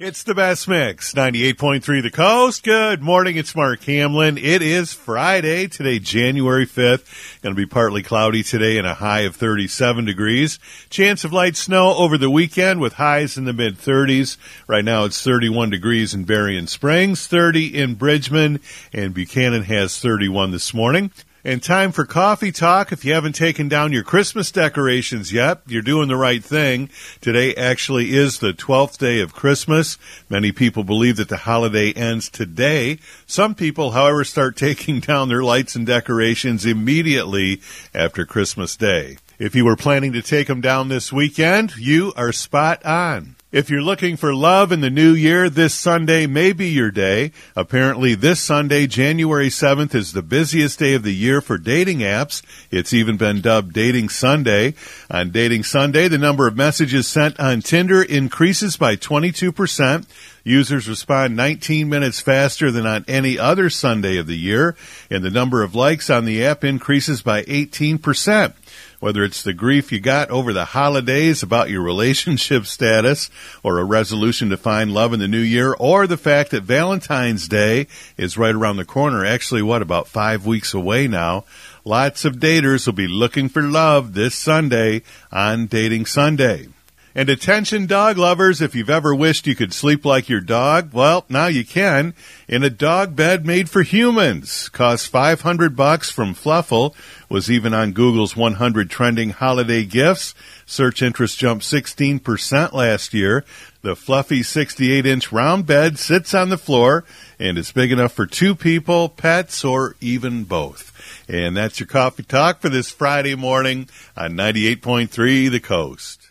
It's the best mix. 98.3 The Coast. Good morning. It's Mark Hamlin. It is Friday. Today, January 5th. Going to be partly cloudy today and a high of 37 degrees. Chance of light snow over the weekend with highs in the mid 30s. Right now it's 31 degrees in Berrien Springs, 30 in Bridgman, and Buchanan has 31 this morning. And time for coffee talk. If you haven't taken down your Christmas decorations yet, you're doing the right thing. Today actually is the 12th day of Christmas. Many people believe that the holiday ends today. Some people, however, start taking down their lights and decorations immediately after Christmas Day. If you were planning to take them down this weekend, you are spot on. If you're looking for love in the new year, this Sunday may be your day. Apparently, this Sunday, January 7th, is the busiest day of the year for dating apps. It's even been dubbed Dating Sunday. On Dating Sunday, the number of messages sent on Tinder increases by 22%. Users respond 19 minutes faster than on any other Sunday of the year, and the number of likes on the app increases by 18% whether it's the grief you got over the holidays about your relationship status or a resolution to find love in the new year or the fact that Valentine's Day is right around the corner. Actually, what, about five weeks away now? Lots of daters will be looking for love this Sunday on Dating Sunday. And attention dog lovers, if you've ever wished you could sleep like your dog, well, now you can in a dog bed made for humans. Costs 500 bucks from Plufl. Was even on Google's 100 trending holiday gifts. Search interest jumped 16% last year. The fluffy 68 inch round bed sits on the floor and is big enough for two people, pets, or even both. And that's your coffee talk for this Friday morning on 98.3 The Coast.